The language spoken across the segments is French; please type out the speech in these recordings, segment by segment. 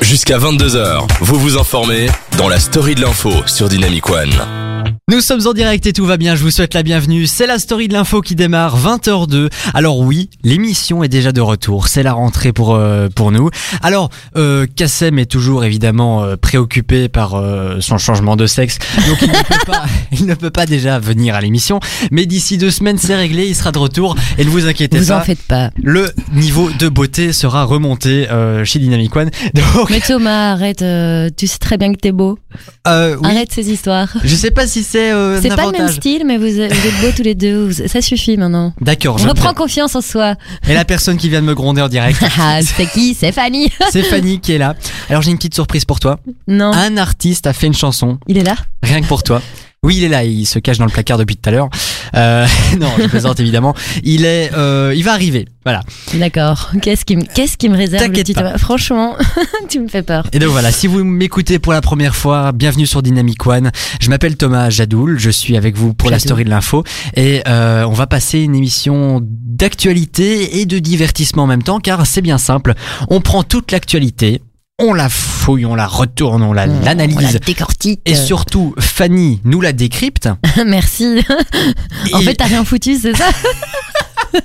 Jusqu'à 22h, vous vous informez dans la story de l'info sur Dynamic One. Nous sommes en direct et tout va bien, je vous souhaite la bienvenue. C'est la story de l'info qui démarre 20h02. Alors oui, l'émission est déjà de retour, c'est la rentrée pour euh, pour nous. Alors euh, Kassem est toujours évidemment euh, préoccupé par euh, son changement de sexe, donc il ne, peut pas, il ne peut pas déjà venir à l'émission, mais d'ici deux semaines c'est réglé, il sera de retour et ne vous inquiétez Vous pas. en faites pas. Le niveau de beauté sera remonté euh, chez Dynamic One. Donc, Mais Thomas, arrête. euh, tu sais très bien que t'es beau. euh, oui, Arrête ces histoires. je sais pas si c'est euh, C'est un pas le même style, mais vous, êtes- vous êtes beaux tous les deux. Vous- Ça suffit maintenant. D'accord, je reprend confiance en soi. Et la personne qui vient de me gronder en direct, Ah, c'est qui? C'est Fanny. c'est Fanny qui est là. Alors j'ai une petite surprise pour toi. Non, Un artiste a fait une chanson, il est là? rien que pour toi. Oui, il est là, il se cache dans le placard depuis tout à l'heure. Euh, non, je plaisante évidemment. Il est, euh, il va arriver, voilà. D'accord. Qu'est-ce qui, me- qu'est-ce qui me réserve le petit pas. Franchement, tu me fais peur. Et donc voilà, si vous m'écoutez pour la première fois, bienvenue sur Dynamic One. Je m'appelle Thomas Jadoul, je suis avec vous pour la story de l'info et euh, on va passer une émission d'actualité et de divertissement en même temps car c'est bien simple. On prend toute l'actualité, on la fouille, on la retourne, on la On l'analyse. la décortique. Et surtout, Fanny nous la décrypte. Merci. En Et- fait, t'as rien foutu, c'est ça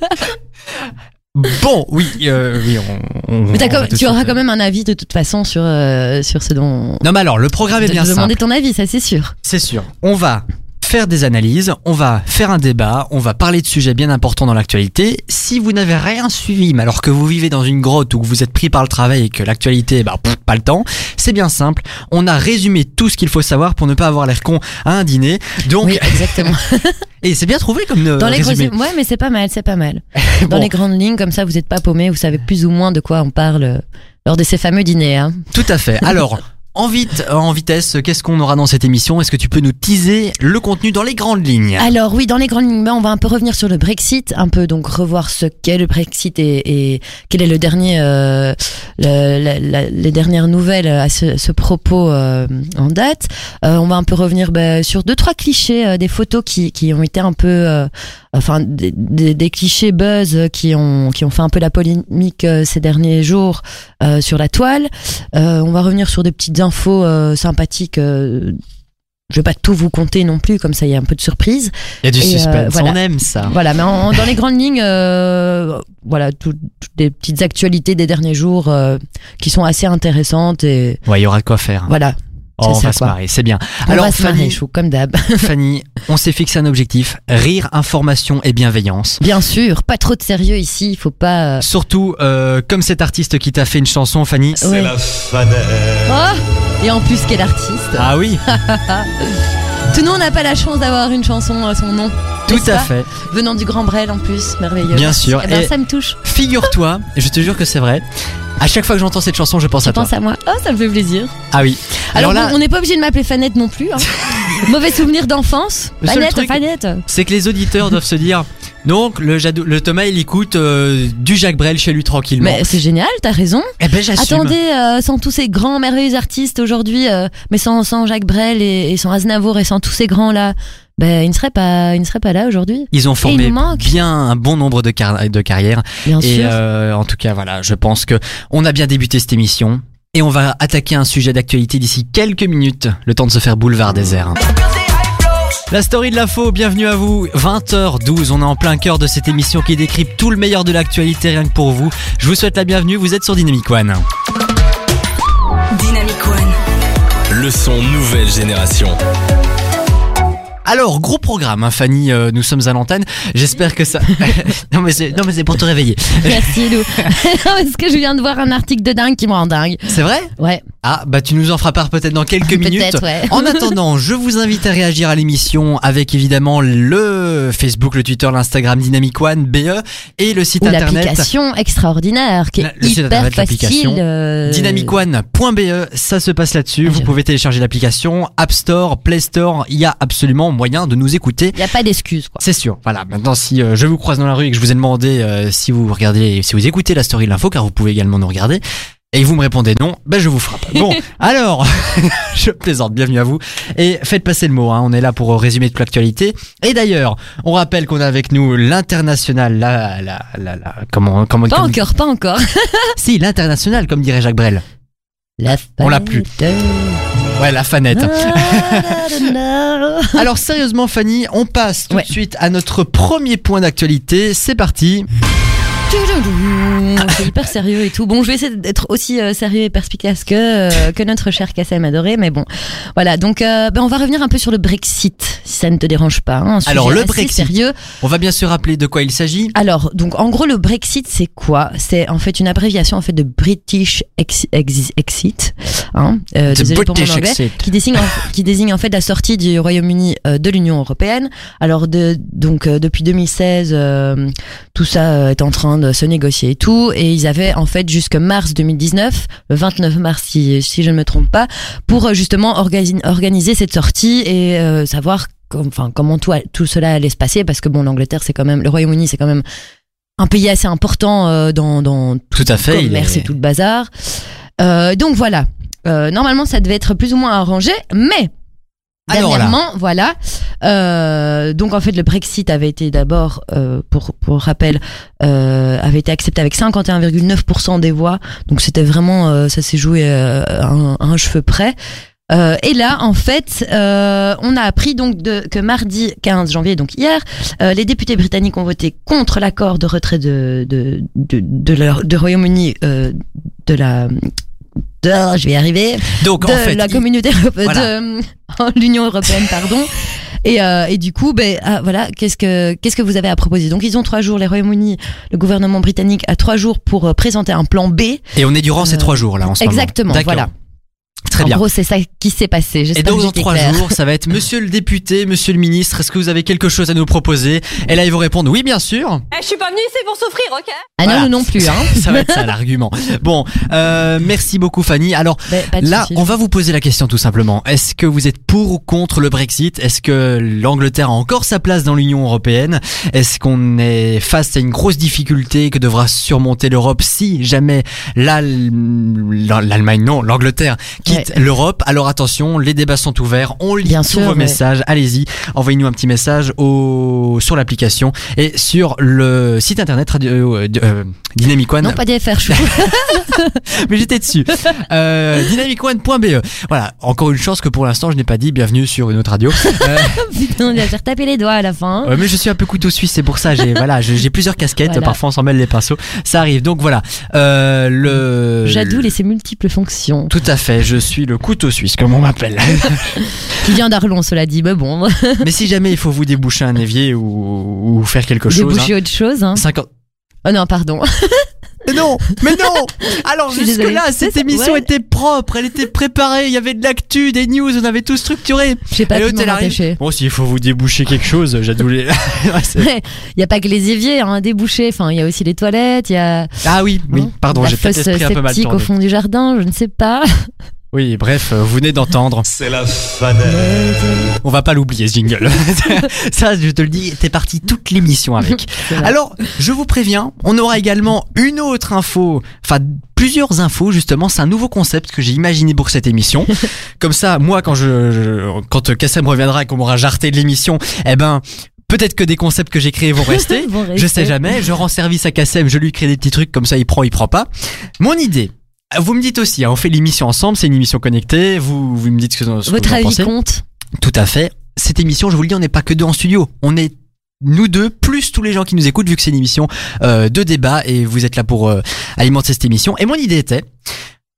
bon, oui, euh, oui, on, on- Mais on tu auras quand même un avis de toute façon sur, euh, sur ce dont. Non, mais alors, le programme est bien te demander simple. ton avis, ça c'est sûr. C'est sûr. On va faire des analyses, on va faire un débat, on va parler de sujets bien importants dans l'actualité. Si vous n'avez rien suivi, mais alors que vous vivez dans une grotte ou que vous êtes pris par le travail et que l'actualité, bah, pff, pas le temps, c'est bien simple. On a résumé tout ce qu'il faut savoir pour ne pas avoir l'air con à un dîner. Donc, Oui, exactement. et c'est bien trouvé comme euh, Dans les résumé. Ouais, mais c'est pas mal, c'est pas mal. Dans les grandes lignes, comme ça, vous n'êtes pas paumé, vous savez plus ou moins de quoi on parle euh, lors de ces fameux dîners. Hein. Tout à fait. Alors, en vite, en vitesse, qu'est-ce qu'on aura dans cette émission? Est-ce que tu peux nous teaser le contenu dans les grandes lignes? Alors oui, dans les grandes lignes, ben, on va un peu revenir sur le Brexit, un peu donc revoir ce qu'est le Brexit et, et quel est le dernier, euh, les dernières nouvelles à ce, propos euh, en date. Euh, on va un peu revenir ben, sur deux trois clichés, euh, des photos qui, qui ont été un peu, euh, enfin des, clichés buzz qui ont qui ont fait un peu la polémique euh, ces derniers jours euh, sur la toile. Euh, on va revenir sur des petites infos euh, sympathiques. euh, je vais pas tout vous compter non plus, comme ça il y a un peu de surprise. Il y a du Et, euh, suspense, voilà. on aime ça. Voilà, mais en- dans les grandes lignes, euh, voilà, tout- toutes des petites actualités des derniers jours euh, qui sont assez intéressantes et Ouais, il y aura de quoi faire. voilà. On c'est ça, va se quoi. marrer, c'est bien. On Alors va se marrer, Fanny, chou, comme d'hab. Fanny, on s'est fixé un objectif rire, information et bienveillance. Bien sûr, pas trop de sérieux ici, il faut pas. euh, Surtout, euh, comme cet artiste qui t'a fait une chanson, Fanny. ouais. Oh et en plus, quel artiste Ah oui, Tout le monde n'a pas la chance d'avoir une chanson à son nom. tout n'est-ce à pas fait. Venant du Grand Brel en plus, merveilleux. Bien sûr. Eh ben, Et- ça me touche. Figure-toi, je te jure que c'est vrai. À chaque fois que j'entends cette chanson, je pense à toi. penses à moi Oh, ça me fait plaisir. Ah oui. Alors, Alors là, bon, on n'est pas obligé de m'appeler Fanette non plus. Hein. Mauvais souvenir d'enfance. Le seul Fanette, truc- Fanette. c'est que les auditeurs doivent se dire. Donc le, Jadou- le Thomas il écoute euh, du Jacques Brel chez lui tranquillement. Mais c'est génial, t'as raison. Eh ben j'assume. Attendez, euh, sans tous ces grands merveilleux artistes aujourd'hui, euh, mais sans, sans Jacques Brel et, et sans Aznavour et sans tous ces grands là, ben ils ne seraient pas, ils ne seraient pas là aujourd'hui. Ils ont formé bien un bon nombre de, car- de carrières. Bien Et sûr. euh, en tout cas, voilà, je pense que on a bien débuté cette émission. Et on va attaquer un sujet d'actualité d'ici quelques minutes, le temps de se faire boulevard désert. La story de l'info, bienvenue à vous. 20h12, on est en plein cœur de cette émission qui décrypte tout le meilleur de l'actualité rien que pour vous. Je vous souhaite la bienvenue, vous êtes sur Dynamic One. Dynamic One. Le son nouvelle génération. Alors, gros programme, hein, Fanny, euh, nous sommes à l'antenne. J'espère que ça... non mais c'est non, mais c'est pour te réveiller. Merci Lou. Parce que je viens de voir un article de dingue qui me rend dingue. C'est vrai? Ouais, Ah, bah tu nous en feras part peut-être dans quelques minutes. peut-être, ouais. En attendant, je vous invite à réagir à l'émission avec évidemment le Facebook, le Twitter, l'Instagram Dynamic One BE et le site Ou internet l'application extraordinaire qui est le hyper internet, facile. euh, dynamicone.be, ça se passe là-dessus. Ah, vous pouvez télécharger l'application App Store, Play Store, il y a absolument moyen de nous écouter. Il n'y a pas d'excuse quoi. C'est sûr. Voilà. Maintenant, si euh, je vous croise dans la rue et que je vous ai demandé euh, si vous regardez, si vous écoutez la story de l'info, car vous pouvez également nous regarder, et vous me répondez non, ben je vous frappe. Bon, alors, je plaisante. Bienvenue à vous et faites passer le mot. Hein, on est là pour euh, résumer toute l'actualité. Et d'ailleurs, on rappelle qu'on a avec nous l'international, la, la, la, la, comment, comment, Pas encore, pas encore. Si, l'international, comme dirait Jacques Brel. La On l'a plus. Ouais, la fanette. Alors sérieusement Fanny, on passe tout Ouais. de suite à notre premier point d'actualité. C'est parti. C'est hyper sérieux et tout. Bon, je vais essayer d'être aussi euh, sérieux et perspicace que, euh, que notre cher Kassem adoré, mais bon. Voilà, donc euh, ben, on va revenir un peu sur le Brexit, si ça ne te dérange pas. hein, un sujet Alors, le assez Brexit. sérieux. On va bien se rappeler de quoi il s'agit. Alors, donc en gros, le Brexit, c'est quoi? C'est en fait une abréviation en fait de British Ex- Ex- Exit. Hein, euh, The désolé pour mon British anglais Exit. qui désigne en, qui désigne en fait la sortie du Royaume-Uni euh, de l'Union européenne. Alors de, donc euh, depuis 2016, euh, tout ça euh, est en train de se négocier et tout, et ils avaient en fait jusque mars 2019, le 29 mars si, si je ne me trompe pas, pour euh, justement organi- organiser cette sortie et euh, savoir com- enfin comment tout, tout cela allait se passer parce que bon l'Angleterre c'est quand même le Royaume-Uni c'est quand même un pays assez important euh, dans dans Tout à fait. il commerce est- et tout le bazar. Euh, donc voilà. Normalement, ça devait être plus ou moins arrangé, mais Alors voilà. Euh, donc en fait, le Brexit avait été d'abord, euh, pour pour rappel, euh, avait été accepté avec 51,9% des voix. Donc c'était vraiment, euh, ça s'est joué euh, à, un, à un cheveu près. Euh, et là, en fait, euh, on a appris donc de, que mardi 15 janvier, donc hier, euh, les députés britanniques ont voté contre l'accord de retrait de de de, de, de Royaume-Uni euh, de la de, je vais y arriver Donc de en fait, la communauté européenne, Voilà. de l'Union européenne, pardon. Et, euh, et du coup, ben ah, voilà, qu'est-ce que qu'est-ce que vous avez à proposer? Donc ils ont trois jours, les Royaumes-Unis, le gouvernement britannique a trois jours pour euh, présenter un plan B. et on est durant ces Euh, trois jours là en ce moment. Exactement, D'accord. voilà. Très en bien. gros, c'est ça qui s'est passé. Et donc que dans trois jours, ça va être Monsieur le député, Monsieur le ministre, est-ce que vous avez quelque chose à nous proposer? Et là ils vont répondre oui bien sûr. Eh, je suis pas venue ici pour souffrir, ok? Ah Voilà. non, nous non plus. Hein. ça va être ça l'argument. Bon, euh, merci beaucoup Fanny. Alors de Là, on va vous poser la question tout simplement. Est-ce que vous êtes pour ou contre le Brexit? Est-ce que l'Angleterre a encore sa place dans l'Union européenne? Est-ce qu'on est face à une grosse difficulté que devra surmonter l'Europe si jamais l'Al- l'Allemagne, non, l'Angleterre quitte l'Europe Alors attention, les débats sont ouverts. On lit Bien tous sûr, vos ouais. messages. Allez-y, envoyez-nous un petit message au sur l'application et sur le site internet radio, euh, euh, Dynamic One. Non, pas d'FR, je suis mais j'étais dessus. Euh, dynamicone.be. Voilà, encore une chance que pour l'instant je n'ai pas dit bienvenue sur une autre radio. Euh, Putain, on va faire taper les doigts à la fin. euh, mais je suis un peu couteau suisse, c'est pour ça. J'ai voilà, j'ai plusieurs casquettes. Voilà. Parfois on s'en mêle les pinceaux. Ça arrive. Donc voilà. Euh, le Jadoul et ses multiples fonctions. Tout à fait. Je suis le couteau suisse, comme on m'appelle. Qui vient d'Arlon, cela dit. Mais bon, mais si jamais il faut vous déboucher un évier ou, ou faire quelque chose. déboucher autre chose. Hein. hein, 50 Oh non, pardon. Mais non, mais non Alors Je suis jusque désolée. là, C'est cette émission ouais. était propre, elle était préparée, il y avait de l'actu, des news, on avait tout structuré. J'ai pas pu m'en. Bon, s'il faut vous déboucher quelque chose, Ouais, il y a pas que les éviers hein, débouchés. Enfin, il y a aussi les toilettes. Il y a ah oui, oui, hein, pardon, j'ai peut-être un peu mal septique au fond du jardin. Je ne sais pas. Oui, bref, euh, vous venez d'entendre. C'est la fanette. On va pas l'oublier, ce jingle. Ça, je te le dis, t'es parti toute l'émission avec. Alors, je vous préviens, on aura également une autre info, enfin plusieurs infos justement. C'est un nouveau concept que j'ai imaginé pour cette émission. Comme ça, moi, quand je, je- quand Kassem reviendra et qu'on m'aura jarté de l'émission, eh ben, peut-être que des concepts que j'ai créés vont rester. Vont Je sais jamais. Je rends service à Kassem, je lui crée des petits trucs comme ça, il prend, il prend pas. Mon idée. Vous me dites aussi, hein, on fait l'émission ensemble, c'est une émission connectée. Vous, vous me dites ce que, ce que Votre vous en avis pensez. compte. Tout à fait. Cette émission, je vous le dis, on n'est pas que deux en studio. On est nous deux, plus tous les gens qui nous écoutent, vu que c'est une émission euh, de débat et vous êtes là pour euh, alimenter cette émission. Et mon idée était,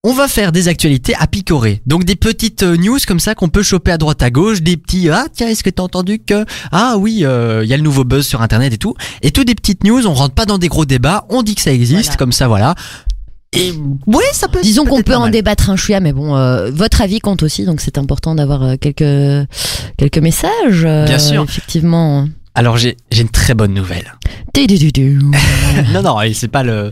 on va faire des actualités à picorer. Donc des petites euh, news comme ça qu'on peut choper à droite à gauche, des petits ah tiens est-ce que t'as entendu que ah oui euh, il y a le nouveau buzz sur internet et tout. Et tout des petites news, on rentre pas dans des gros débats, on dit que ça existe Voilà. comme ça voilà. Et ouais ça peut. Disons qu'on peut en débattre un chouïa, mais bon, euh, votre avis compte aussi, donc c'est important d'avoir euh, quelques quelques messages. euh, Bien sûr. Effectivement. Alors j'ai j'ai une très bonne nouvelle. Non non c'est pas le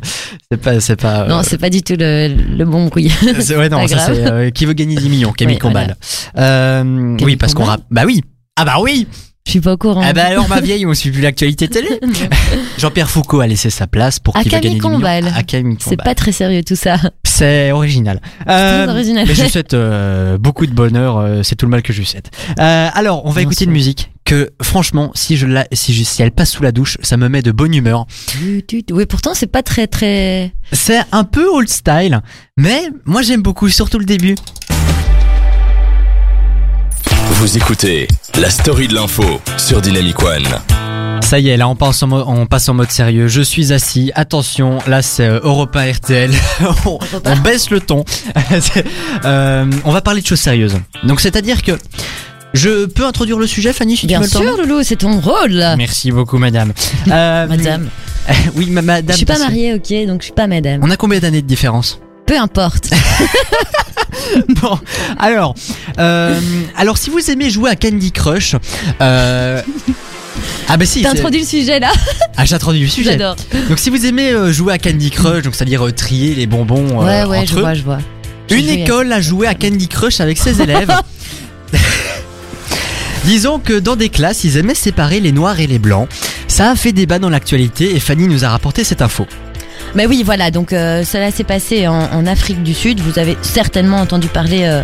c'est pas c'est pas. Non, euh, c'est pas du tout le, le bon bruit. Ouais, non, ça c'est euh, qui veut gagner 10 millions, Camille Oui, Combal. Euh, Camille oui, parce qu'on rap. Bah oui. Ah bah oui. Je suis pas au courant. Ah bah alors ma vieille, on suit plus l'actualité télé. Jean-Pierre Foucault a laissé sa place pour À qui veut Camille gagner 10 millions. Combal. À Camille c'est Combal. pas très sérieux tout ça. C'est original. Euh, très original. Mais je vous souhaite euh, beaucoup de bonheur. euh, c'est tout le mal que je vous souhaite. Euh, alors, on va Bien écouter sûr. une musique que franchement, si je la, si, je- si elle passe sous la douche, ça me met de bonne humeur. Oui, pourtant, c'est pas très, très. C'est un peu old style, mais moi j'aime beaucoup, surtout le début. Vous écoutez la story de l'info sur Dynamic One. Ça y est, là on passe en mode, on passe en mode sérieux. Je suis assis. Attention, là c'est euh, Europa RTL. on, on baisse le ton. Euh, on va parler de choses sérieuses. Donc c'est-à-dire que je peux introduire le sujet, Fanny, si Bien tu me le sûr, Loulou, c'est ton rôle. là. Merci beaucoup, madame. Euh, Madame. oui, ma- madame. Je suis pas mariée, ok, donc je suis pas madame. On a combien d'années de différence? Peu importe. Bon, alors, euh, alors si vous aimez jouer à Candy Crush, euh, ah bah si, T'as introduit le sujet là ah j'ai introduit le sujet. J'adore. Donc si vous aimez euh, jouer à Candy Crush, donc c'est-à-dire euh, trier les bonbons euh, Ouais, ouais, entre je eux, vois, je vois. J'ai une joué à école a joué à Candy Crush avec ses élèves. Disons que dans des classes, ils aimaient séparer les noirs et les blancs. Ça a fait débat dans l'actualité et Fanny nous a rapporté cette info. Mais oui, voilà, donc euh, cela s'est passé en, en Afrique du Sud. Vous avez certainement entendu parler euh,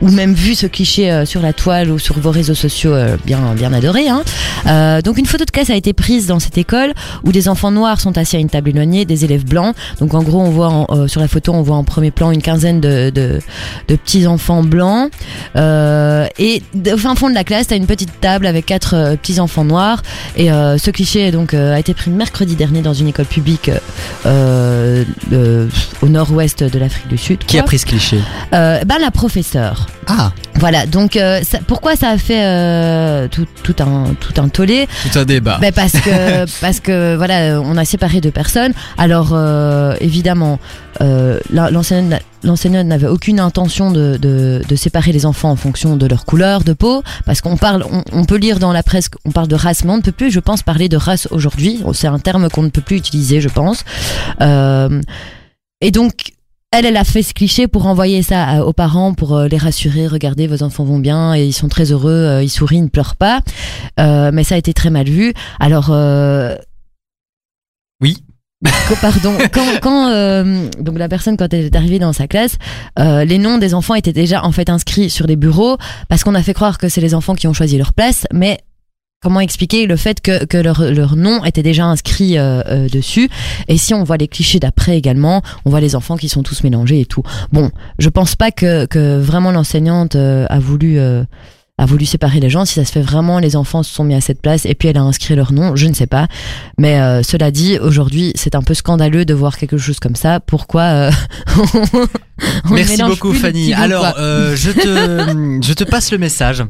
ou même vu ce cliché euh, sur la toile ou sur vos réseaux sociaux euh, bien, bien adorés. Hein. Euh, donc une photo de classe a été prise dans cette école où des enfants noirs sont assis à une table éloignée, des élèves blancs. Donc en gros, on voit euh, sur la photo, on voit en premier plan une quinzaine de, de, de petits enfants blancs. Et au fin fond de la classe, t'as une petite table avec quatre petits enfants noirs. Et ce cliché donc a été pris mercredi dernier dans une école publique euh, euh, au nord-ouest de l'Afrique du Sud. Qui a pris ce cliché Euh, Ben la professeure. Ah, Voilà. Donc euh, ça- pourquoi ça a fait tout, tout un tout un tollé? Tout un débat. ben parce que parce que voilà, on a séparé deux personnes. Alors évidemment, l'enseignante n'a- l'enseignante n'avait aucune intention de, de, de séparer les enfants en fonction de leur couleur de peau, parce qu'on parle, on, peut lire dans la presse, on parle de race, mais on ne peut plus, je pense, parler de race aujourd'hui. C'est un terme qu'on ne peut plus utiliser, je pense. Euh, et donc. Elle, elle a fait ce cliché pour envoyer ça aux parents, pour euh, les rassurer. Regardez, vos enfants vont bien et ils sont très heureux, euh, ils sourient, ils ne pleurent pas. Euh, mais ça a été très mal vu. Alors, euh, Oui. Pardon. Quand, quand euh, donc la personne quand elle est arrivée dans sa classe, euh, les noms des enfants étaient déjà en fait inscrits sur les bureaux parce qu'on a fait croire que c'est les enfants qui ont choisi leur place, mais Comment expliquer le fait que, que leur, leur nom était déjà inscrit euh, dessus? Et si on voit les clichés d'après également, on voit les enfants qui sont tous mélangés et tout. Bon, je pense pas que, que vraiment l'enseignante a voulu a voulu séparer les gens. Si ça se fait vraiment, les enfants se sont mis à cette place et puis elle a inscrit leur nom, je ne sais pas. Mais euh, cela dit, aujourd'hui, c'est un peu scandaleux de voir quelque chose comme ça. Pourquoi euh, on Merci beaucoup Fanny. Alors, euh, je te je te passe le message.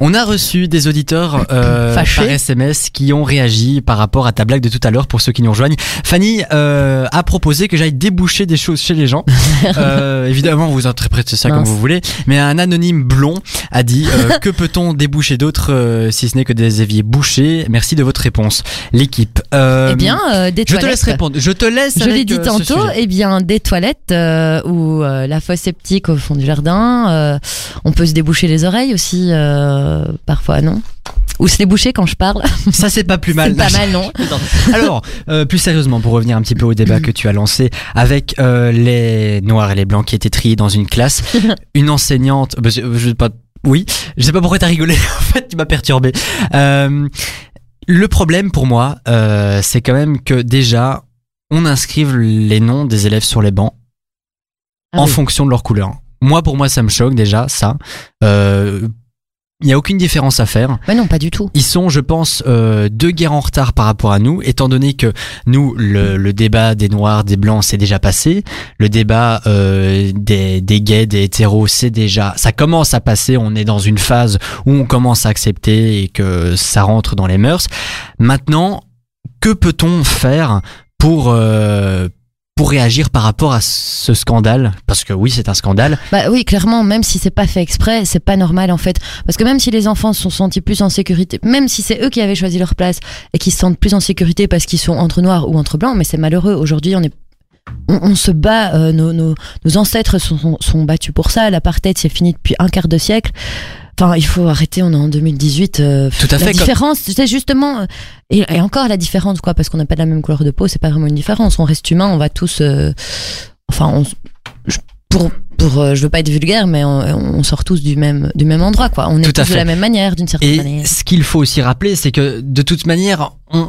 On a reçu des auditeurs euh, Fâchés. par SMS qui ont réagi par rapport à ta blague de tout à l'heure pour ceux qui nous rejoignent. Fanny euh, a proposé que j'aille déboucher des choses chez les gens. Euh, évidemment, vous interprétez ça comme vous voulez, mais un anonyme blond a dit euh, que peut-on déboucher d'autres euh, si ce n'est que des éviers bouchés? Merci de votre réponse, l'équipe. Euh, eh bien, euh, des je te toilettes. laisse répondre. Je te laisse. Je l'ai dit euh, tantôt, eh bien des toilettes euh, ou euh, la fosse septique au fond du jardin. euh, on peut se déboucher les oreilles aussi, euh, parfois, non? Ou se les boucher quand je parle. Ça c'est pas plus mal. C'est pas mal, non? Alors, euh, plus sérieusement, pour revenir un petit peu au débat que tu as lancé avec euh, les noirs et les blancs qui étaient triés dans une classe, une enseignante, bah, je, je sais pas, oui, je sais pas pourquoi t'as rigolé. En fait, tu m'as perturbé. Euh, le problème pour moi, euh, c'est quand même que déjà, on inscrive les noms des élèves sur les bancs Ah en oui. fonction de leur couleur. Moi, pour moi, ça me choque déjà, ça. Euh, Il n'y a aucune différence à faire. Mais non, pas du tout. Ils sont, je pense, euh, deux guerres en retard par rapport à nous, étant donné que nous, le, le débat des noirs, des blancs, c'est déjà passé. Le débat euh, des, des gays, des hétéros, c'est déjà, ça commence à passer. On est dans une phase où on commence à accepter et que ça rentre dans les mœurs. Maintenant, que peut-on faire pour euh, pour réagir par rapport à ce scandale? Parce que oui, c'est un scandale. Bah oui, clairement, même si c'est pas fait exprès, c'est pas normal en fait. Parce que même si les enfants se sont sentis plus en sécurité, même si c'est eux qui avaient choisi leur place et qui se sentent plus en sécurité parce qu'ils sont entre noirs ou entre blancs, mais c'est malheureux. Aujourd'hui, on est on, se bat, euh, nos, nos, nos ancêtres sont, sont, sont battus pour ça. L'apartheid, c'est fini depuis un quart de siècle. Enfin, il faut arrêter, on est en 2018. euh, Tout à la fait, comme- différence, c'est justement, euh, et, et encore la différence, quoi, parce qu'on n'a pas de la même couleur de peau, c'est pas vraiment une différence. On reste humain, on va tous, euh, enfin, on, je- pour pour euh, je veux pas être vulgaire mais on, on sort tous du même du même endroit quoi on est Tout tous de la même manière d'une certaine Et manière ce qu'il faut aussi rappeler, c'est que de toute manière, on,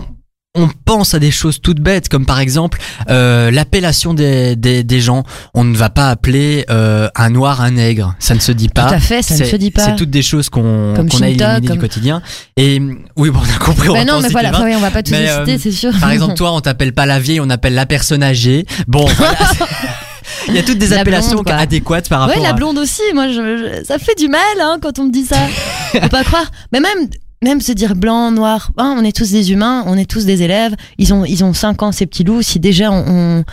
on pense à des choses toutes bêtes, comme par exemple euh, l'appellation des, des, des gens. On ne va pas appeler euh, un noir un nègre. Ça ne se dit pas. tout à fait ça ne se dit pas C'est toutes des choses qu'on qu'on a éliminées du comme- quotidien. Et oui, bon, on a compris. Bah non mais voilà 20. après, oui, on va pas tous Mais, les citer euh, c'est sûr Par exemple, toi, on t'appelle pas la vieille, on appelle la personne âgée. Bon, voilà. Il y a toutes des La appellations blonde, adéquates par rapport Ouais, la à... blonde aussi. Moi, je, je- ça fait du mal hein, quand on me dit ça. Faut pas croire. Mais même, même se dire blanc, noir. hein, on est tous des humains, on est tous des élèves. Ils ont, ils ont 5 ans ces petits loups. Si déjà on, on,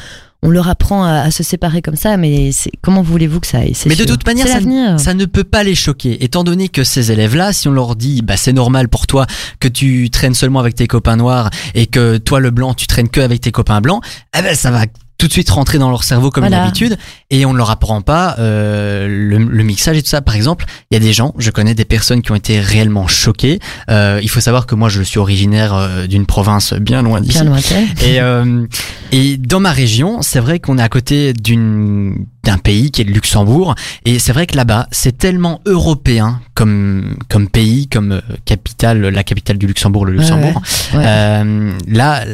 on leur apprend à, à se séparer comme ça, mais c'est comment voulez-vous que ça aille? C'est Mais de toute manière, ça, ça ne peut pas les choquer. Étant donné que ces élèves-là, si on leur dit, bah, c'est normal pour toi que tu traînes seulement avec tes copains noirs et que toi, le blanc, tu traînes que avec tes copains blancs, eh ben, ça va tout de suite rentrer dans leur cerveau comme une Voilà. habitude et on ne leur apprend pas euh, le, le mixage et tout ça. Par exemple, il y a des gens, je connais des personnes qui ont été réellement choquées. Euh, il faut savoir que moi, je suis originaire euh, d'une province bien loin d'ici. Bien. Et, euh, et dans ma région, c'est vrai qu'on est à côté d'une d'un pays qui est le Luxembourg, et c'est vrai que là-bas, c'est tellement européen comme comme pays, comme euh, capitale, la capitale du Luxembourg, le Luxembourg. Ouais. Euh, là,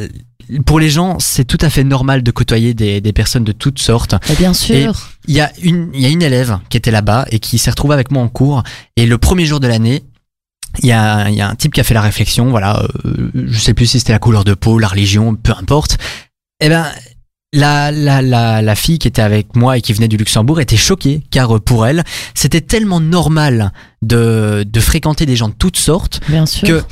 pour les gens, c'est tout à fait normal de côtoyer des, des personnes de toutes sortes. Mais bien sûr. Il y a une il y a une élève qui était là-bas et qui s'est retrouvée avec moi en cours, et le premier jour de l'année. Il y, a, il y a un type qui a fait la réflexion, voilà, euh, je sais plus si c'était la couleur de peau, la religion, peu importe. Eh ben, la, la, la, la fille qui était avec moi et qui venait du Luxembourg était choquée, car euh, pour elle, c'était tellement normal de, de fréquenter des gens de toutes sortes Bien sûr. que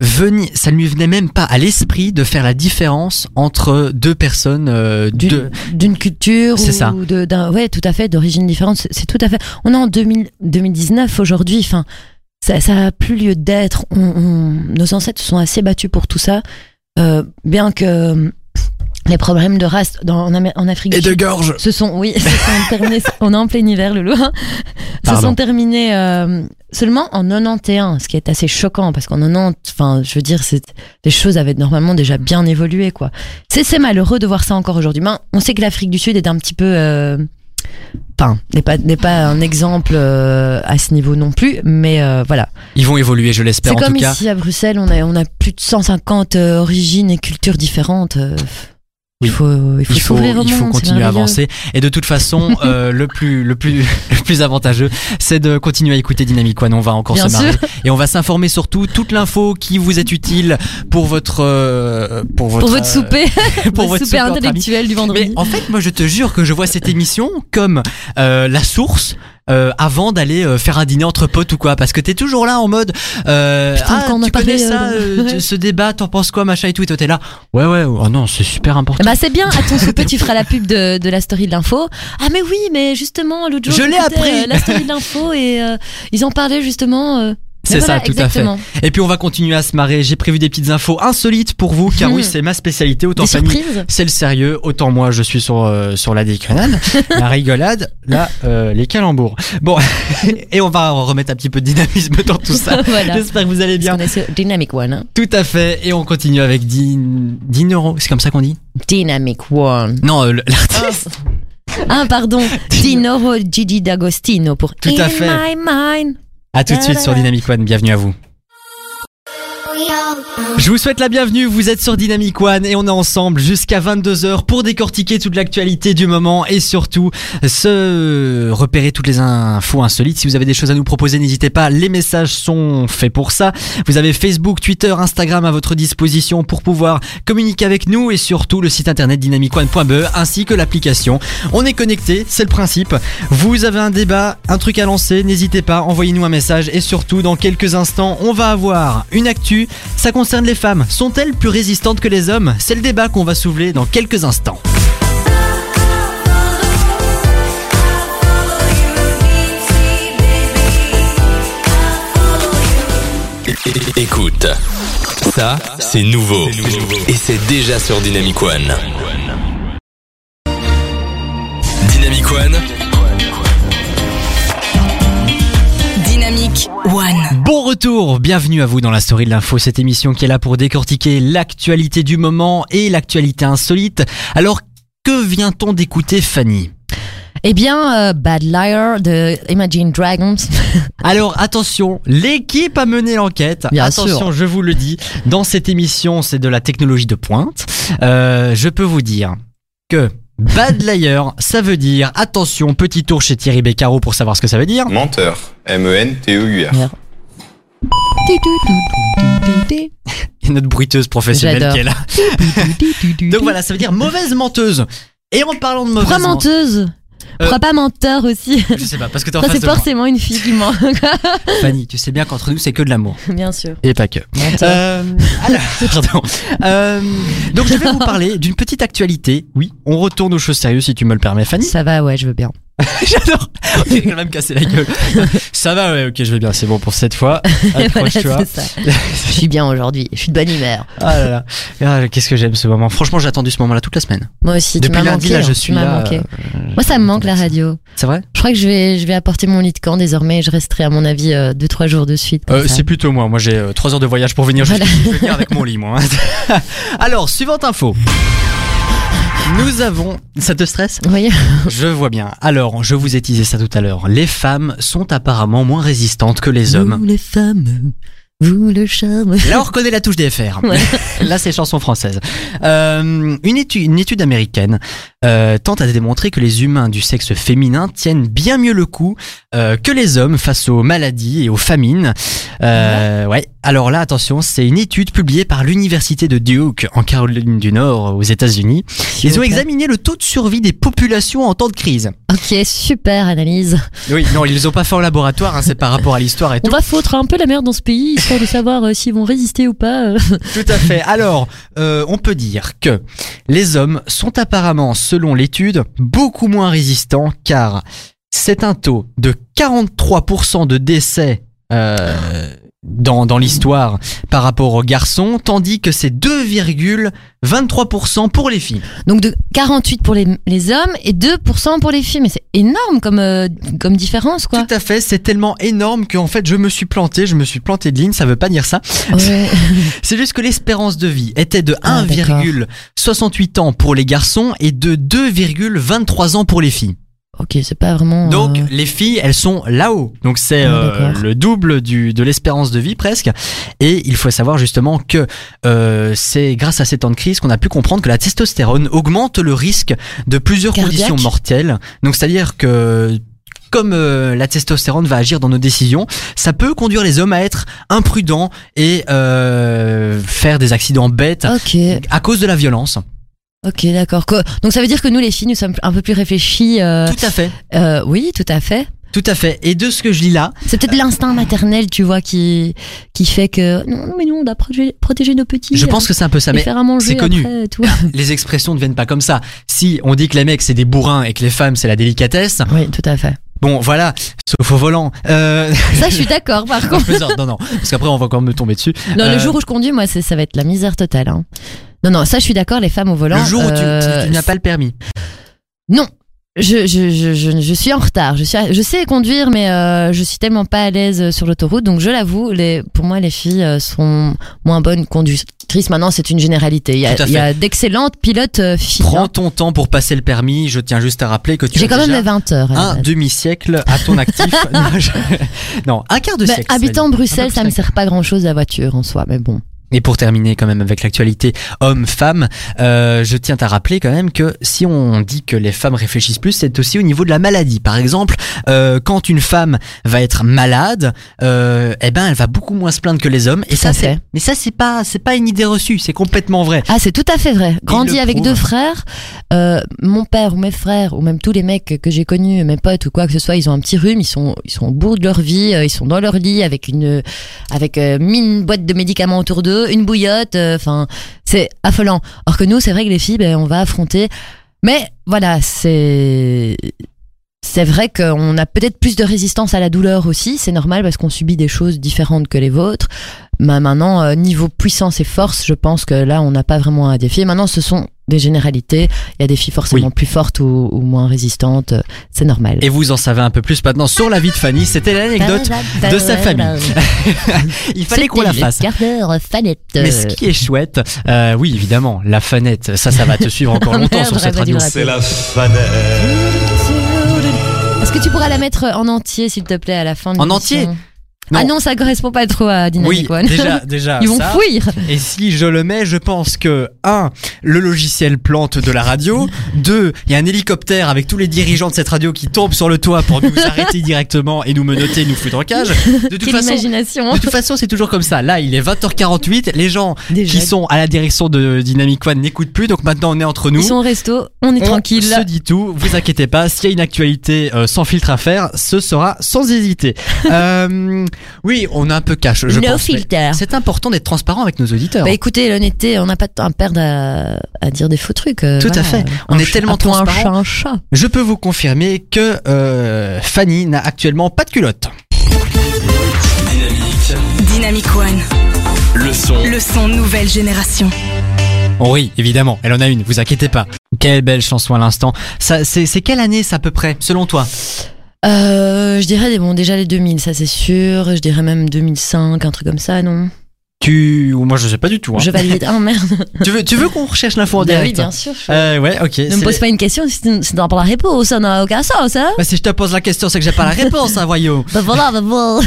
venir, ça ne lui venait même pas à l'esprit de faire la différence entre deux personnes euh, D'une- de, culture C'est ou ça. d'un ouais tout à fait d'origine différente c'est- tout à fait on est en 2000 2019 aujourd'hui enfin ça ça a plus lieu d'être on, on- nos ancêtres se sont assez battus pour tout ça Euh, bien que les problèmes de race dans, en, Amé- en Afrique et de gorge. se sont oui se sont terminés on est en plein hiver le se Pardon. sont terminés euh, seulement en 91 ce qui est assez choquant parce qu'en 90 enfin je veux dire c'est les choses avaient normalement déjà bien évolué quoi c'est c'est malheureux de voir ça encore aujourd'hui mais on sait que l'Afrique du Sud est un petit peu euh, enfin n'est pas n'est pas un exemple euh, à ce niveau non plus mais euh, voilà Ils vont évoluer, je l'espère c'est en comme tout cas. ici à Bruxelles on a on a plus de 150 euh, origines et cultures différentes euh, Oui. il faut il faut il faut, il monde, continuer à avancer. Et de toute façon, euh, le plus, le plus, le plus avantageux, c'est de continuer à écouter Dynamic One. On va encore Bien se marrer sûr. et on va s'informer surtout toute l'info qui vous est utile pour votre, euh, pour votre, pour votre euh, souper pour votre souper intellectuel du vendredi Mais en fait, moi, je te jure que je vois cette émission comme euh, la source. Euh, avant d'aller euh, faire un dîner entre potes ou quoi parce que t'es toujours là en mode euh, Putain, ah quand on a tu connais ça euh, ce débat t'en penses quoi machin et tout et toi t'es là ouais ouais oh non c'est super important Bah c'est bien, ton souper tu feras la pub de, de la story de l'info. Ah mais oui, mais justement l'autre jour Je l'ai appris. euh, la story de l'info et euh, ils en parlaient justement. C'est ça, tout à fait. Et puis on va continuer à se marrer. J'ai prévu des petites infos insolites pour vous, car oui, c'est ma spécialité. Autant Des surprises? c'est le sérieux. Autant moi, je suis sur euh, sur la déconnade, la rigolade, là, euh, les calembours. Bon, et on va remettre un petit peu de dynamisme dans tout ça. voilà. J'espère que vous allez bien. Qu'on est sur Dynamic One. hein. Tout à fait. Et on continue avec 10, 10 euros. C'est comme ça qu'on dit? Dynamic One. Non, euh, l'artiste. Ah pardon, Dinoro Gigi D'Agostino pour Tout à In fait. My Mind. À tout de suite sur Dynamic One. Bienvenue à vous. Je vous souhaite la bienvenue, vous êtes sur Dynamic One et on est ensemble jusqu'à 22h pour décortiquer toute l'actualité du moment et surtout se repérer toutes les infos insolites. Si vous avez des choses à nous proposer, n'hésitez pas, les messages sont faits pour ça. Vous avez Facebook, Twitter, Instagram à votre disposition pour pouvoir communiquer avec nous et surtout le site internet dynamicone.be ainsi que l'application. On est connecté, c'est le principe. Vous avez un débat, un truc à lancer, n'hésitez pas, envoyez-nous un message et surtout dans quelques instants, on va avoir une actu. Ça concerne les femmes. Sont-elles plus résistantes que les hommes? C'est le débat qu'on va soulever dans quelques instants. Écoute, ça, c'est nouveau. Et c'est déjà sur Dynamic One. Dynamic One, Bon retour, bienvenue à vous dans la story de l'info, cette émission qui est là pour décortiquer l'actualité du moment et l'actualité insolite. Alors, que vient-on d'écouter Fanny? Eh bien, euh, Bad Liar de Imagine Dragons. Alors attention, l'équipe a mené l'enquête. Bien attention, sûr. je vous le dis, dans cette émission, c'est de la technologie de pointe. Euh, je peux vous dire que Bad Liar, ça veut dire, attention, petit tour chez Thierry Beccaro pour savoir ce que ça veut dire. Menteur. E M-E-N-T-E-U-R. Et notre bruiteuse professionnelle qui est là. Donc voilà, ça veut dire mauvaise menteuse. Et en parlant de mauvaise Pourquoi menteuse Pourquoi pas menteur aussi Je sais pas, parce que t'es en face c'est moi. forcément une fille qui ment. Fanny, tu sais bien qu'entre nous, c'est que de l'amour. Bien sûr. Et pas que. Euh, alors, pardon. Euh, donc je vais vous parler d'une petite actualité. Oui, on retourne aux choses sérieuses si tu me le permets, Fanny. Ça va, ouais, je veux bien. J'adore. On va même casser la gueule. Ça va, ouais, ok, je vais bien. C'est bon pour cette fois. Voilà, Accroche-toi. ça. Je suis bien aujourd'hui. Je suis de bonne humeur. Ah là là. Ah, Qu'est-ce que j'aime ce moment. Franchement, j'ai attendu ce moment-là toute la semaine. Moi aussi, Depuis tu lundi, manqué. là, hein, je tu suis là. euh, Moi, ça me manque la radio. C'est vrai Je crois que je vais, je vais apporter mon lit de camp désormais. Je resterai, à mon avis, 2-3 jours de suite. Euh, c'est plutôt moi. Moi, j'ai 3 heures de voyage pour venir. Voilà. Je vais venir avec mon lit, moi. hein. Alors, suivante info. Nous avons. Ça te stresse Oui. Je vois bien. Alors, je vous ai teasé ça tout à l'heure. Les femmes sont apparemment moins résistantes que les hommes. Vous les femmes, vous le charme. Là, on reconnaît la touche des FR. Ouais. Là, c'est chanson française. Euh, une, étude, une étude américaine euh, tente à démontrer que les humains du sexe féminin tiennent bien mieux le coup euh, que les hommes face aux maladies et aux famines. Euh, ouais. Alors là, attention, c'est une étude publiée par l'université de Duke en Caroline du Nord aux États-Unis. Ils ont examiné le taux de survie des populations en temps de crise. Ok, super analyse. Oui, non, ils les ont pas fait en laboratoire. hein, c'est par rapport à l'histoire et On tout. va foutre un peu la merde dans ce pays, histoire de savoir s'ils vont résister ou pas. Tout à fait. Alors, on peut dire que les hommes sont apparemment, selon l'étude, beaucoup moins résistants car c'est un taux de 43% de décès euh, dans, dans l'histoire par rapport aux garçons, tandis que c'est 2,23% pour les filles. Donc de 48 pour les, les hommes et 2% pour les filles. Mais c'est énorme comme, euh, comme différence, quoi. Tout à fait, c'est tellement énorme qu'en fait je me suis planté, je me suis planté de ligne, ça veut pas dire ça. Ouais. C'est juste que l'espérance de vie était de Ah, d'accord. 1,68 ans pour les garçons et de 2,23 ans pour les filles. Ok, c'est pas vraiment. Donc euh, les filles, elles sont là-haut. Donc c'est Ah, euh, le double du, de l'espérance de vie presque. Et il faut savoir justement que euh, c'est grâce à ces temps de crise qu'on a pu comprendre que la testostérone augmente le risque de plusieurs Cardiaque. conditions mortelles. Donc c'est-à-dire que comme euh, la testostérone va agir dans nos décisions, ça peut conduire les hommes à être imprudents et euh, faire des accidents bêtes Ok, à cause de la violence. Ok, d'accord. Donc ça veut dire que nous, les filles, nous sommes un peu plus réfléchis. euh, Tout à fait. euh, oui, tout à fait. Tout à fait. Et de ce que je lis là, C'est peut-être l'instinct maternel, tu vois, qui, qui fait que non, non, mais nous, on doit protéger, protéger nos petits. je pense que c'est un peu ça. Mais faire à manger c'est connu. après, tu vois. les expressions ne viennent pas comme ça. Si on dit que les mecs c'est des bourrins et que les femmes c'est la délicatesse, Oui, tout à fait. bon voilà, sauf au volant. Euh... Ça, je suis d'accord, par contre. plaisante, non, non, parce qu'après on va encore me tomber dessus. Non, Euh, le jour où je conduis, moi, ça va être la misère totale. hein. Non, non, ça, je suis d'accord, les femmes au volant. le jour où tu, euh, tu- tu n'as pas le permis. Non. Je, je, je, je, suis en retard. Je, suis, je sais conduire, mais euh, je suis tellement pas à l'aise sur l'autoroute. Donc, je l'avoue, les, pour moi, les filles euh, sont moins bonnes conductrices. Maintenant, c'est une généralité. Il y a, d'excellentes pilotes euh, filles. Prends hein. ton temps pour passer le permis. Je tiens juste à rappeler que tu J'ai as quand même les 20 heures. un demi-siècle à ton actif. non, un quart de Bah, siècle. habitant Bruxelles, ça plus me sert pas grand chose la voiture en soi, mais bon. Et pour terminer quand même avec l'actualité homme-femme, euh, je tiens à rappeler quand même que si on dit que les femmes réfléchissent plus, c'est aussi au niveau de la maladie. Par exemple, euh, quand une femme va être malade, euh, eh ben elle va beaucoup moins se plaindre que les hommes. Et ça c'est, mais ça c'est pas, c'est pas une idée reçue, c'est complètement vrai. Ah, c'est tout à fait vrai. Grandi avec prouve. deux frères, euh, mon père ou mes frères ou même tous les mecs que j'ai connus, mes potes ou quoi que ce soit, ils ont un petit rhume, ils sont ils sont au bout de leur vie, euh, ils sont dans leur lit avec une avec euh, mille boîtes de médicaments autour d'eux, une bouillotte, euh, enfin c'est affolant. Or que nous, c'est vrai que les filles, ben, on va affronter. Mais voilà, c'est c'est vrai qu'on a peut-être plus de résistance à la douleur aussi, c'est normal parce qu'on subit des choses différentes que les vôtres. Mais maintenant, euh, niveau puissance et force, je pense que là, on n'a pas vraiment à défier. Maintenant, ce sont des généralités. Il y a des filles forcément Oui. plus fortes ou, ou moins résistantes. C'est normal. Et vous en savez un peu plus maintenant sur la vie de Fanny. C'était l'anecdote de sa famille. Il fallait qu'on la fasse. fanette. Mais ce qui est chouette, euh, oui évidemment, la fanette, ça, ça va te suivre encore longtemps sur cette radio. C'est la fanette. Est-ce que tu pourras la mettre en entier, s'il te plaît, à la fin de En entier Non. Ah non, ça correspond pas trop à Oui, Dynamic One. déjà, déjà. Ils vont ça. fuir. Et si je le mets, je pense que un, le logiciel plante de la radio. Deux, il y a un hélicoptère avec tous les dirigeants de cette radio qui tombent sur le toit pour nous arrêter directement et nous menotter, nous foutre en cage. De toute Quelle façon, imagination. de toute façon, c'est toujours comme ça. Là, il est 20h48. Les gens Déjà. qui sont à la direction de Dynamic One n'écoutent plus. Donc maintenant, on est entre nous. Ils sont au resto, on est On tranquille. se dit tout, vous inquiétez pas, s'il y a une actualité euh, sans filtre à faire, ce sera sans hésiter. Euh, oui, on a un peu cash, je No pense. filter. C'est important d'être transparent avec nos auditeurs. Bah écoutez, l'honnêteté, on n'a pas de temps à perdre à, à dire des faux trucs. euh, Tout à fait. On Un est tellement appelons un transparent. chat un chat. Je peux vous confirmer que euh, Fanny n'a actuellement pas de culotte. Dynamique, Dynamic One, le son. le son nouvelle génération. Oh oui, évidemment, elle en a une, vous inquiétez pas. Quelle belle chanson à l'instant. Ça, c'est, c'est quelle année ça à peu près, selon toi? Euh, je dirais bon déjà les 2000, ça c'est sûr. Je dirais même 2005, un truc comme ça, non? Tu, ou moi je sais pas du tout. hein. Je valide. Ah merde. Tu veux, tu veux qu'on recherche l'info en Bah oui, direct bien sûr. Euh, ouais, ok. ne me pose pas une question si tu n'as pas la réponse, ça n'a aucun sens, hein Bah, si je te pose la question, c'est que j'ai pas la réponse, hein, voyons. Bah voilà, bah bon.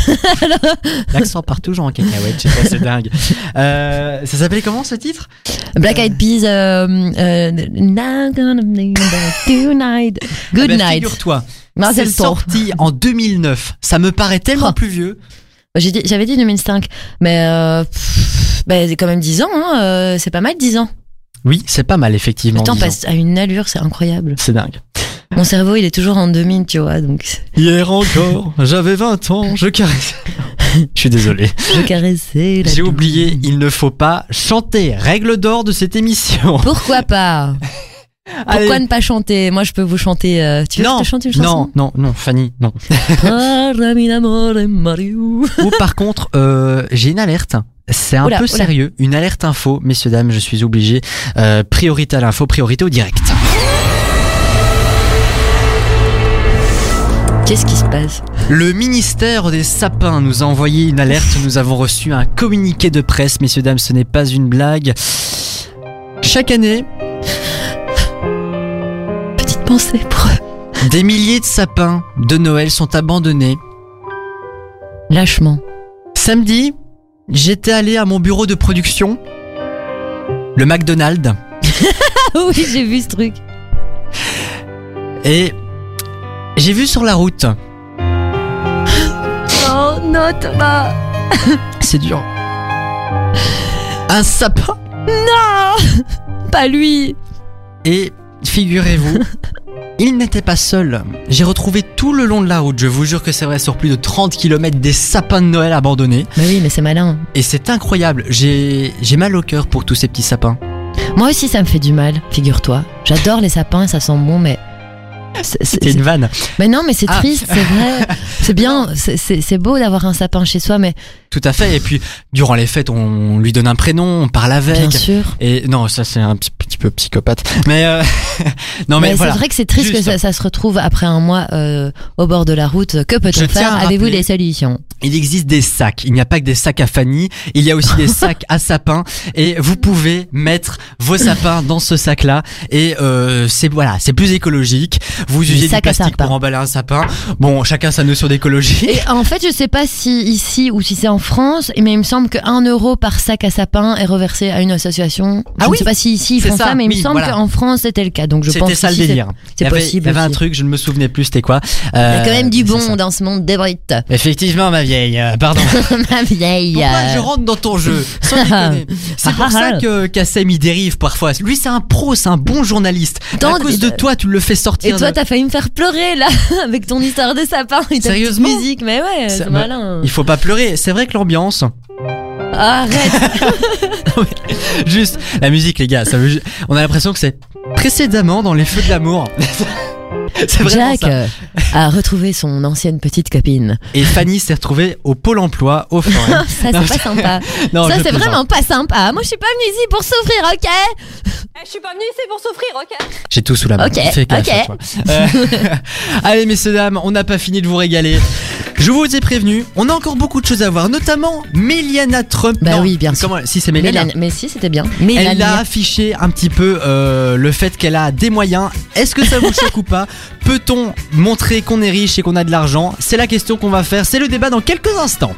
L'accent part toujours en cacahuète, je sais pas, c'est dingue. Euh, ça s'appelait comment ce titre? Black Eyed Peas, euh, euh, Not gonna be there tonight. Good Eh ben, night. Figure-toi, c'est sorti en 2009. Ça me paraît tellement Oh. plus vieux. J'avais dit 2005, mais euh, pff, bah, c'est quand même 10 ans, hein, euh, c'est pas mal 10 ans. Oui, c'est pas mal, effectivement. Le temps passe à une allure, c'est incroyable. C'est dingue. Mon cerveau, il est toujours en 2000, tu vois, donc Hier encore, j'avais 20 ans, je caressais. je suis désolé. je caressais J'ai oublié, il ne faut pas chanter. Règle d'or de cette émission. Pourquoi pas? Pourquoi Allez. ne pas chanter? Moi, je peux vous chanter. euh, tu veux que je te chante une chanson? Non, non, non, Fanny, non. Mario. Ou par contre, euh, j'ai une alerte. C'est un Oula, peu oula. sérieux. Une alerte info, messieurs, dames, je suis obligé. Euh, priorité à l'info, priorité au direct. Qu'est-ce qui se passe? Le ministère des sapins nous a envoyé une alerte. Nous avons reçu un communiqué de presse, messieurs, dames, ce n'est pas une blague. Chaque année, pensée pour eux. des milliers de sapins de Noël sont abandonnés. Lâchement. Samedi, j'étais allé à mon bureau de production, le McDonald's, oui, j'ai vu ce truc. et j'ai vu sur la route, Oh non, Thomas. c'est dur, un sapin? Non Pas lui. Et figurez-vous, il n'était pas seul. J'ai retrouvé tout le long de la route, je vous jure que c'est vrai, sur plus de 30 km, des sapins de Noël abandonnés. Mais oui, mais c'est malin. Et c'est incroyable, j'ai mal au cœur pour tous ces petits sapins. Moi aussi, ça me fait du mal, figure-toi. J'adore les sapins, ça sent bon, mais. c'est- une vanne. Mais non, mais c'est Ah. triste, c'est vrai. C'est bien, c'est beau d'avoir un sapin chez soi, mais Tout à fait. Et puis, durant les fêtes, on lui donne un prénom, on parle avec. bien sûr. Et non, ça c'est un petit, petit peu psychopathe. Mais euh, non, mais, Mais voilà. c'est vrai que c'est triste que ça, ça se retrouve après un mois euh, au bord de la route. Que peut-on faire? Avez-vous des solutions? Il existe des sacs. Il n'y a pas que des sacs à Fanny. Il y a aussi des sacs à sapins. Et vous pouvez mettre vos sapins dans ce sac-là. Et euh, c'est voilà, c'est plus écologique. Vous usez du plastique sapin. pour emballer un sapin. Bon, chacun sa notion d'écologie. Et en fait, je sais pas si ici ou si c'est en France, mais il me semble que 1 euro par sac à sapin est reversé à une association. Je Ah ne oui sais pas si ici ils font ça, ça, mais il oui, me semble voilà. qu'en France c'était le cas. Donc je pense C'était ça le délire. C'est possible. il y avait un truc, je ne me souvenais plus, c'était quoi Il y a Euh, quand même du bon dans ce monde des brites. Effectivement, ma vieille. euh, pardon. Ma vieille. Pourquoi euh, je rentre dans ton jeu. C'est pour ça que Kassem y dérive parfois. Lui, c'est un pro, c'est un bon journaliste. Attends, à cause de et- toi, tu le fais Et sortir. toi, de- t'as failli me faire pleurer là, avec ton histoire de sapin et Sérieusement musique. Mais ouais, c'est malin. Il faut pas pleurer. C'est vrai que l'ambiance, Arrête. juste la musique, les gars, ça veut, ju- on a l'impression que c'est précédemment dans les feux de l'amour. c'est vraiment Jack ça. euh, a retrouvé son ancienne petite copine. Et Fanny s'est retrouvée au pôle emploi au forum. Ça, c'est Non, pas sympa. Non, ça, je c'est plaisante. vraiment pas sympa. Moi, je suis pas venue ici pour souffrir, ok? Eh, Je suis pas venue ici pour souffrir, ok? J'ai tout sous la main. Ok, Fais gaffe ok. à toi. Euh, Allez, messieurs, dames, on n'a pas fini de vous régaler. Je vous ai prévenu, on a encore beaucoup de choses à voir, notamment Meliana Trump. Bah Non, oui, bien sûr. comment- Si c'est Meliana. Mais si, c'était bien. Elle a affiché un petit peu euh, le fait qu'elle a des moyens. Est-ce que ça vous choque ou pas Peut-on montrer qu'on est riche et qu'on a de l'argent? C'est la question qu'on va faire. C'est le débat dans quelques instants.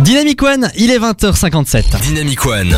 Dynamic One, il est 20h57. Dynamic One,